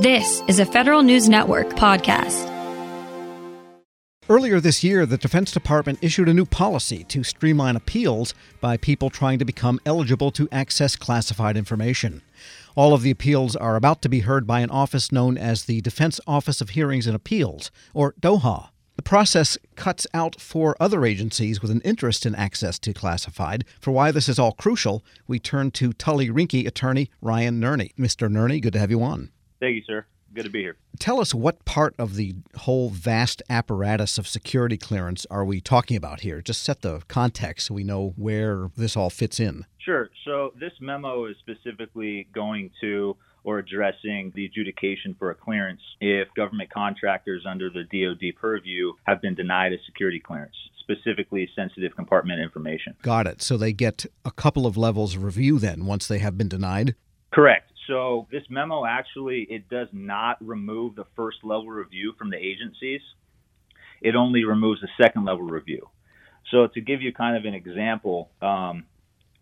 This is a Federal News Network podcast. Earlier this year, the Defense Department issued a new policy to streamline appeals by people trying to become eligible to access classified information. All of the appeals are about to be heard by an office known as the Defense Office of Hearings and Appeals, or DOHA. The process cuts out four other agencies with an interest in access to classified. For why this is all crucial, we turn to Tully Rinke attorney Ryan Nerney. Mr. Nerney, good to have you on. Thank you, sir. Good to be here. Tell us what part of the whole vast apparatus of security clearance are we talking about here? Just set the context so we know where this all fits in. Sure. So, this memo is specifically going to or addressing the adjudication for a clearance if government contractors under the DoD purview have been denied a security clearance, specifically sensitive compartment information. Got it. So they get a couple of levels of review then once they have been denied? Correct. So this memo actually it does not remove the first level review from the agencies. It only removes the second level review. So to give you kind of an example, um,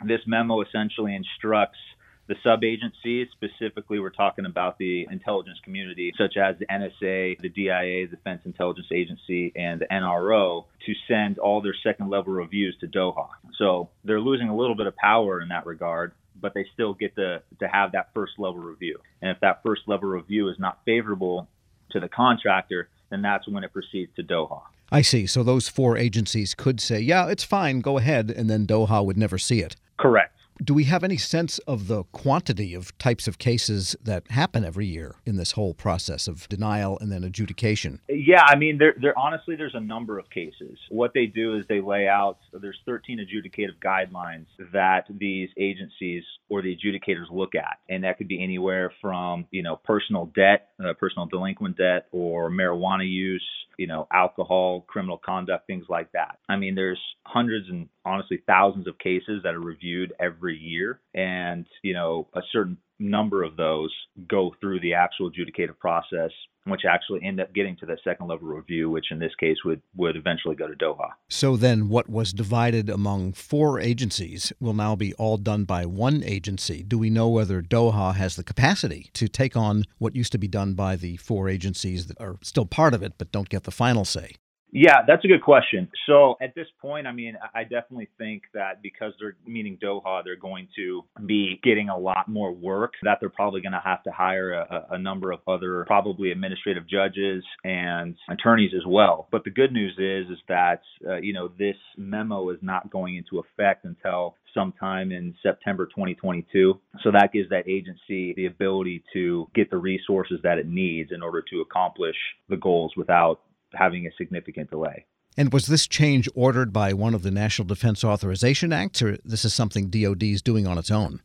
this memo essentially instructs the sub agencies, specifically, we're talking about the intelligence community, such as the NSA, the DIA, Defense Intelligence Agency, and the NRO, to send all their second level reviews to DOHA. So they're losing a little bit of power in that regard, but they still get to, to have that first level review. And if that first level review is not favorable to the contractor, then that's when it proceeds to DOHA. I see. So those four agencies could say, yeah, it's fine, go ahead, and then DOHA would never see it. Correct. Do we have any sense of the quantity of types of cases that happen every year in this whole process of denial and then adjudication? Yeah, I mean, there, there honestly, there's a number of cases. What they do is they lay out. There's 13 adjudicative guidelines that these agencies or the adjudicators look at, and that could be anywhere from you know personal debt, uh, personal delinquent debt, or marijuana use, you know, alcohol, criminal conduct, things like that. I mean, there's hundreds and honestly thousands of cases that are reviewed every year, and you know, a certain number of those go through the actual adjudicative process, which actually end up getting to the second level review, which in this case would would eventually go to DOHA. So then, what was divided among four agencies will now be all done by one agency. Do we know whether DOHA has the capacity to take on what used to be done by the four agencies that are still part of it but don't get the final say? Yeah, that's a good question. So at this point, I mean, I definitely think that because they're meeting DOHA, they're going to be getting a lot more work. That they're probably going to have to hire a, a number of other probably administrative judges and attorneys as well. But the good news is, is that uh, you know this memo is not going into effect until sometime in September 2022. So that gives that agency the ability to get the resources that it needs in order to accomplish the goals without having a significant delay. And was this change ordered by one of the National Defense Authorization Acts, or this is something DoD is doing on its own?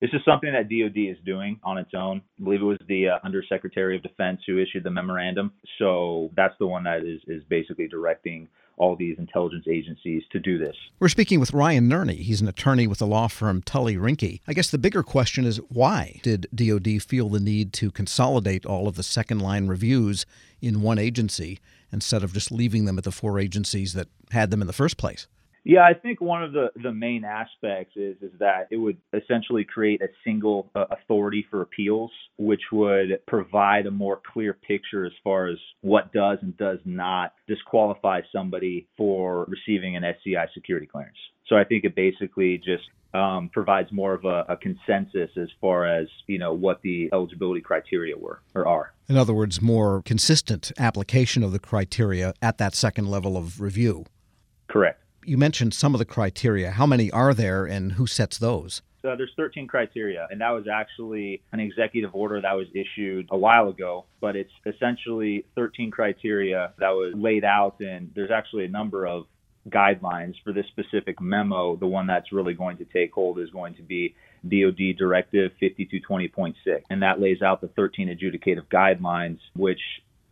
This is something that DoD is doing on its own. I believe it was the uh, Undersecretary of Defense who issued the memorandum. So that's the one that is, is basically directing all these intelligence agencies to do this. We're speaking with Ryan Nerney. He's an attorney with the law firm Tully Rinke. I guess the bigger question is why did DoD feel the need to consolidate all of the second line reviews in one agency instead of just leaving them at the four agencies that had them in the first place? Yeah, I think one of the, the main aspects is is that it would essentially create a single uh, authority for appeals, which would provide a more clear picture as far as what does and does not disqualify somebody for receiving an SCI security clearance. So I think it basically just um, provides more of a, a, consensus as far as you know what the eligibility criteria were or are. In other words, more consistent application of the criteria at that second level of review. Correct you mentioned some of the criteria. How many are there, and who sets those? So there's 13 criteria, and that was actually an executive order that was issued a while ago. But it's essentially 13 criteria that was laid out, and there's actually a number of guidelines for this specific memo. The one that's really going to take hold is going to be DoD Directive 5220.6, and that lays out the 13 adjudicative guidelines, which,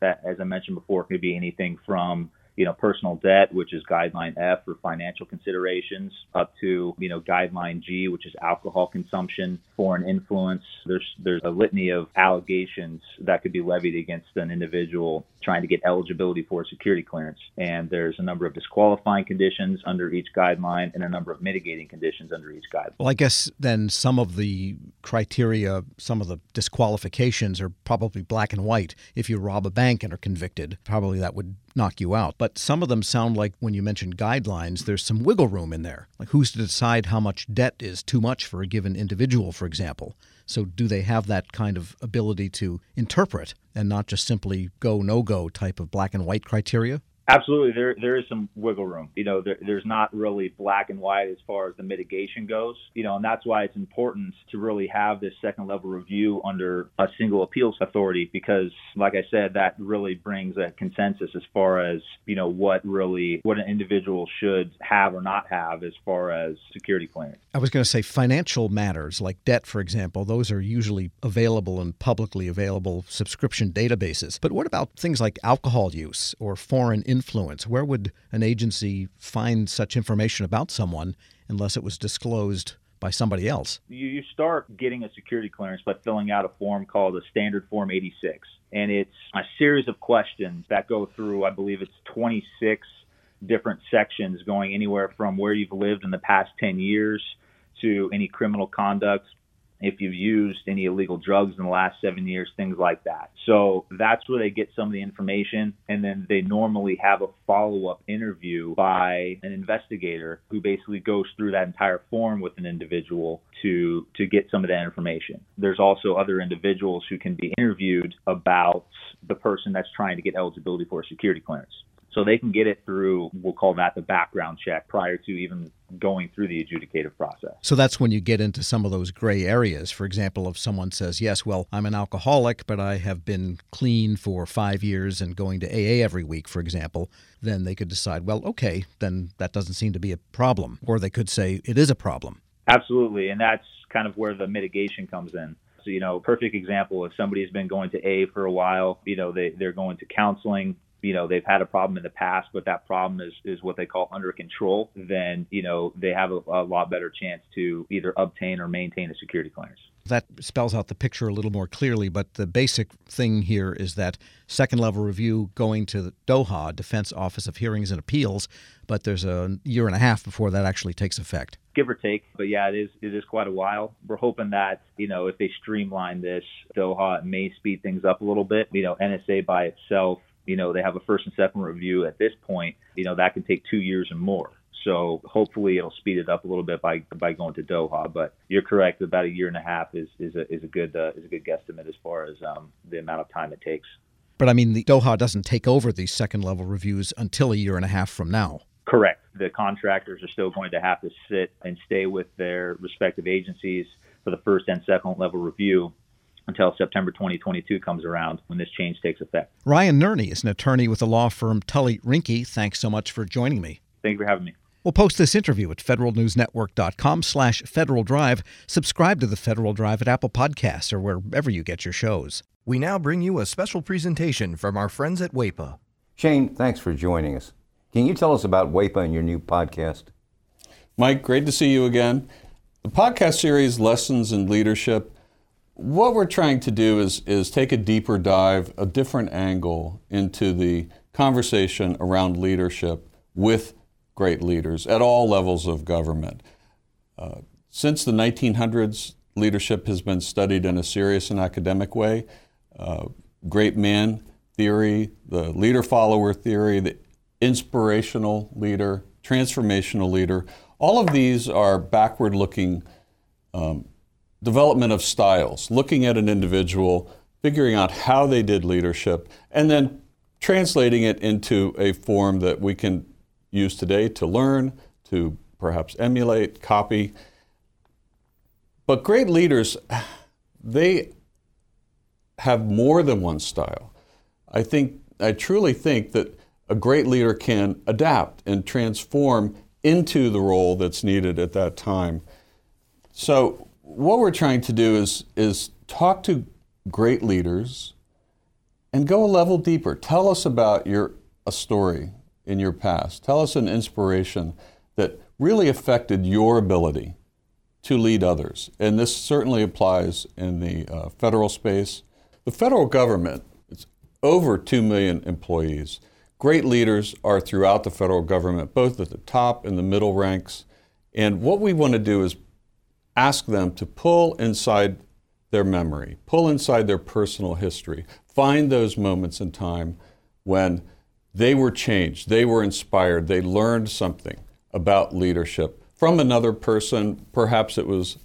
as I mentioned before, could be anything from you know, personal debt, which is guideline F for financial considerations, up to, you know, guideline G, which is alcohol consumption, foreign influence. There's there's a litany of allegations that could be levied against an individual trying to get eligibility for a security clearance. And there's a number of disqualifying conditions under each guideline and a number of mitigating conditions under each guideline. Well, I guess then some of the criteria, some of the disqualifications are probably black and white. If you rob a bank and are convicted, probably that would knock you out. But some of them sound like when you mentioned guidelines, there's some wiggle room in there. Like who's to decide how much debt is too much for a given individual, for example? So, do they have that kind of ability to interpret and not just simply go no go type of black and white criteria? Absolutely, there there is some wiggle room. You know, there, there's not really black and white as far as the mitigation goes. You know, and that's why it's important to really have this second level review under a single appeals authority because, like I said, that really brings a consensus as far as you know what really what an individual should have or not have as far as security clearance. I was going to say financial matters like debt, for example. Those are usually available in publicly available subscription databases. But what about things like alcohol use or foreign influence? Influence? Where would an agency find such information about someone unless it was disclosed by somebody else? You start getting a security clearance by filling out a form called a Standard Form 86. And it's a series of questions that go through, I believe it's 26 different sections going anywhere from where you've lived in the past 10 years to any criminal conduct, if you've used any illegal drugs in the last seven years, things like that. So that's where they get some of the information. And then they normally have a follow up interview by an investigator who basically goes through that entire form with an individual to, to get some of that information. There's also other individuals who can be interviewed about the person that's trying to get eligibility for a security clearance. So they can get it through, we'll call that the background check prior to even going through the adjudicative process. So that's when you get into some of those gray areas. For example, if someone says, Yes, well, I'm an alcoholic, but I have been clean for five years and going to AA every week, for example, then they could decide, Well, okay, then that doesn't seem to be a problem. Or they could say it is a problem. Absolutely. And that's kind of where the mitigation comes in. So, you know, perfect example if somebody's been going to A for a while, you know, they, they're going to counseling, you know they've had a problem in the past, but that problem is is what they call under control, then you know they have a, a lot better chance to either obtain or maintain a security clearance. That spells out the picture a little more clearly, but the basic thing here is that second level review going to DOHA, Defense Office of Hearings and Appeals, but there's a year and a half before that actually takes effect. Give or take, but yeah, it is it is quite a while. We're hoping that you know if they streamline this, DOHA it may speed things up a little bit. You know, NSA by itself you know, they have a first and second review at this point, you know, that can take two years and more. So hopefully it'll speed it up a little bit by by going to DOHA. But you're correct; about a year and a half is is a is a good uh, is a good guesstimate as far as um, the amount of time it takes. But I mean, the DOHA doesn't take over these second level reviews until a year and a half from now. Correct. The contractors are still going to have to sit and stay with their respective agencies for the first and second level review until September 2022 comes around when this change takes effect. Ryan Nerney is an attorney with the law firm Tully Rinke. Thanks so much for joining me. Thank you for having me. We'll post this interview at federalnewsnetwork.com slash Federal Drive. Subscribe to the Federal Drive at Apple Podcasts or wherever you get your shows. We now bring you a special presentation from our friends at WAEPA. Shane, thanks for joining us. Can you tell us about WAEPA and your new podcast? Mike, great to see you again. The podcast series, Lessons in Leadership, what we're trying to do is, is take a deeper dive, a different angle into the conversation around leadership with great leaders at all levels of government. Uh, since the 1900s, leadership has been studied in a serious and academic way. Uh, great man theory, the leader follower theory, the inspirational leader, transformational leader, all of these are backward looking um, development of styles, looking at an individual, figuring out how they did leadership, and then translating it into a form that we can use today to learn, to perhaps emulate, copy. But great leaders, they have more than one style. I think, I truly think that a great leader can adapt and transform into the role that's needed at that time. So what we're trying to do is, is talk to great leaders and go a level deeper. Tell us about your a story in your past. Tell us an inspiration that really affected your ability to lead others. And this certainly applies in the uh, federal space. The federal government, it's over 2 million employees. Great leaders are throughout the federal government, both at the top and the middle ranks. And what we want to do is ask them to pull inside their memory, pull inside their personal history, find those moments in time when they were changed, they were inspired, they learned something about leadership from another person, perhaps it was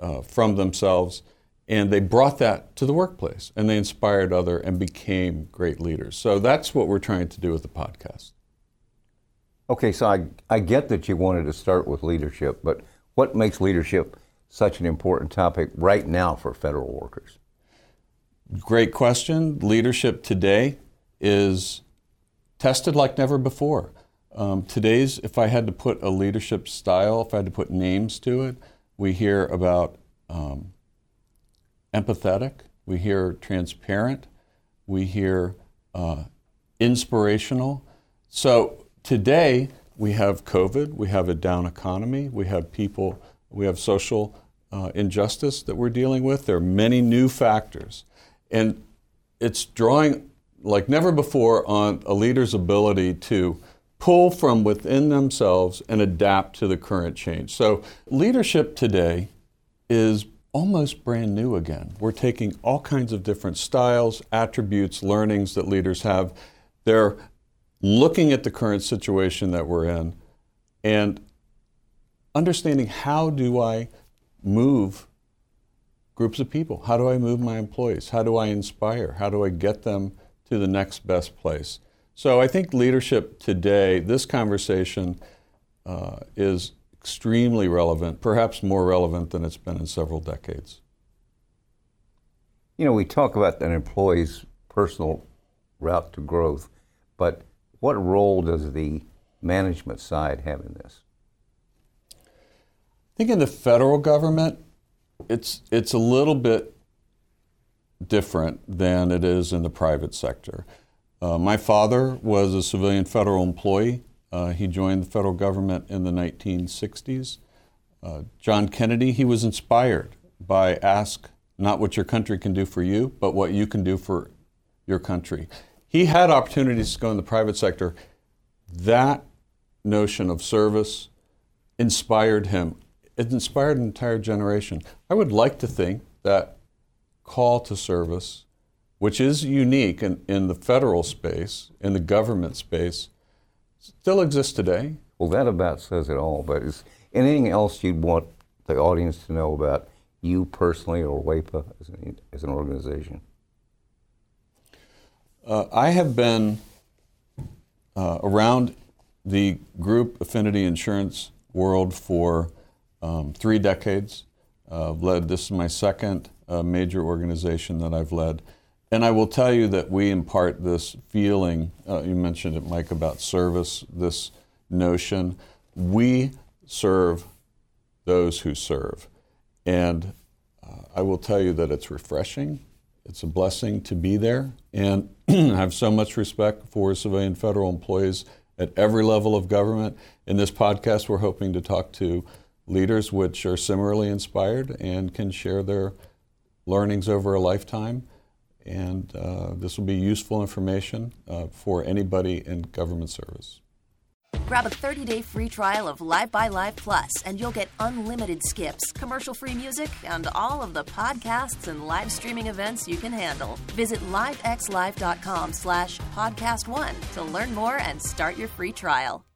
uh, from themselves, and they brought that to the workplace and they inspired other and became great leaders. So that's what we're trying to do with the podcast. Okay, so I, I get that you wanted to start with leadership, but what makes leadership such an important topic right now for federal workers? Great question. Leadership today is tested like never before. Um, today's, if I had to put a leadership style, if I had to put names to it, we hear about um, empathetic, we hear transparent, we hear uh, inspirational. So today we have COVID, we have a down economy, we have people, we have social uh, injustice that we're dealing with. There are many new factors. And it's drawing like never before on a leader's ability to pull from within themselves and adapt to the current change. So, leadership today is almost brand new again. We're taking all kinds of different styles, attributes, learnings that leaders have. They're looking at the current situation that we're in and understanding how do I move groups of people? How do I move my employees? How do I inspire? How do I get them to the next best place? So I think leadership today, this conversation uh, is extremely relevant, perhaps more relevant than it's been in several decades. You know, we talk about an employee's personal route to growth, but what role does the management side have in this? I think in the federal government, it's it's a little bit different than it is in the private sector. Uh, my father was a civilian federal employee. Uh, he joined the federal government in the 1960s. Uh, John Kennedy, he was inspired by ask not what your country can do for you, but what you can do for your country. He had opportunities to go in the private sector. That notion of service inspired him. It inspired an entire generation. I would like to think that call to service which is unique in, in the federal space, in the government space, still exists today. Well, that about says it all. But is anything else you'd want the audience to know about you personally or WAEPA as an, as an organization? Uh, I have been uh, around the group affinity insurance world for um, three decades. Uh, led this is my second uh, major organization that I've led. And I will tell you that we impart this feeling, uh, you mentioned it, Mike, about service, this notion. We serve those who serve. And uh, I will tell you that it's refreshing. It's a blessing to be there. And I have so much respect for civilian federal employees at every level of government. In this podcast, we're hoping to talk to leaders which are similarly inspired and can share their learnings over a lifetime and uh, this will be useful information uh, for anybody in government service. Grab a 30 day free trial of LiveXLive Plus, and you'll get unlimited skips, commercial free music, and all of the podcasts and live streaming events you can handle. Visit livexlive.com slash podcast one to learn more and start your free trial.